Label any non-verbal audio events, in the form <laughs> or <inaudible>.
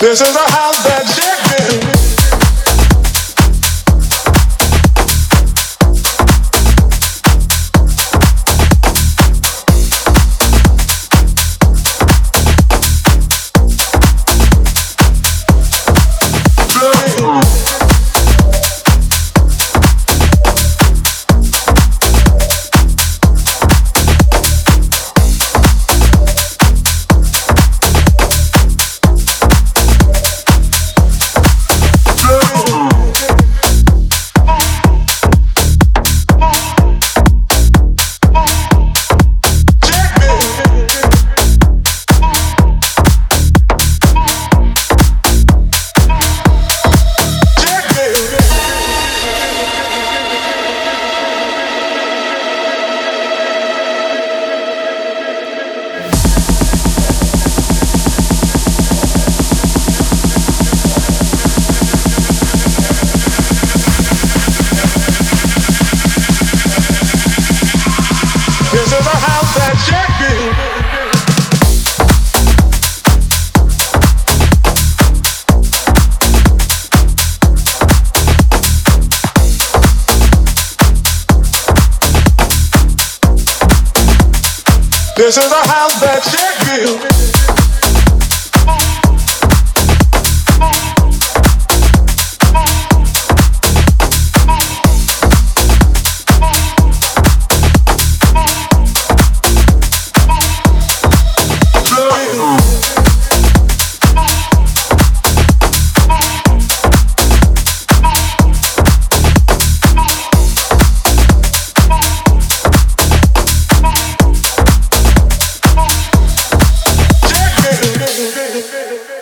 This is a house that Jack built. This is a house that Jack built. do. <laughs>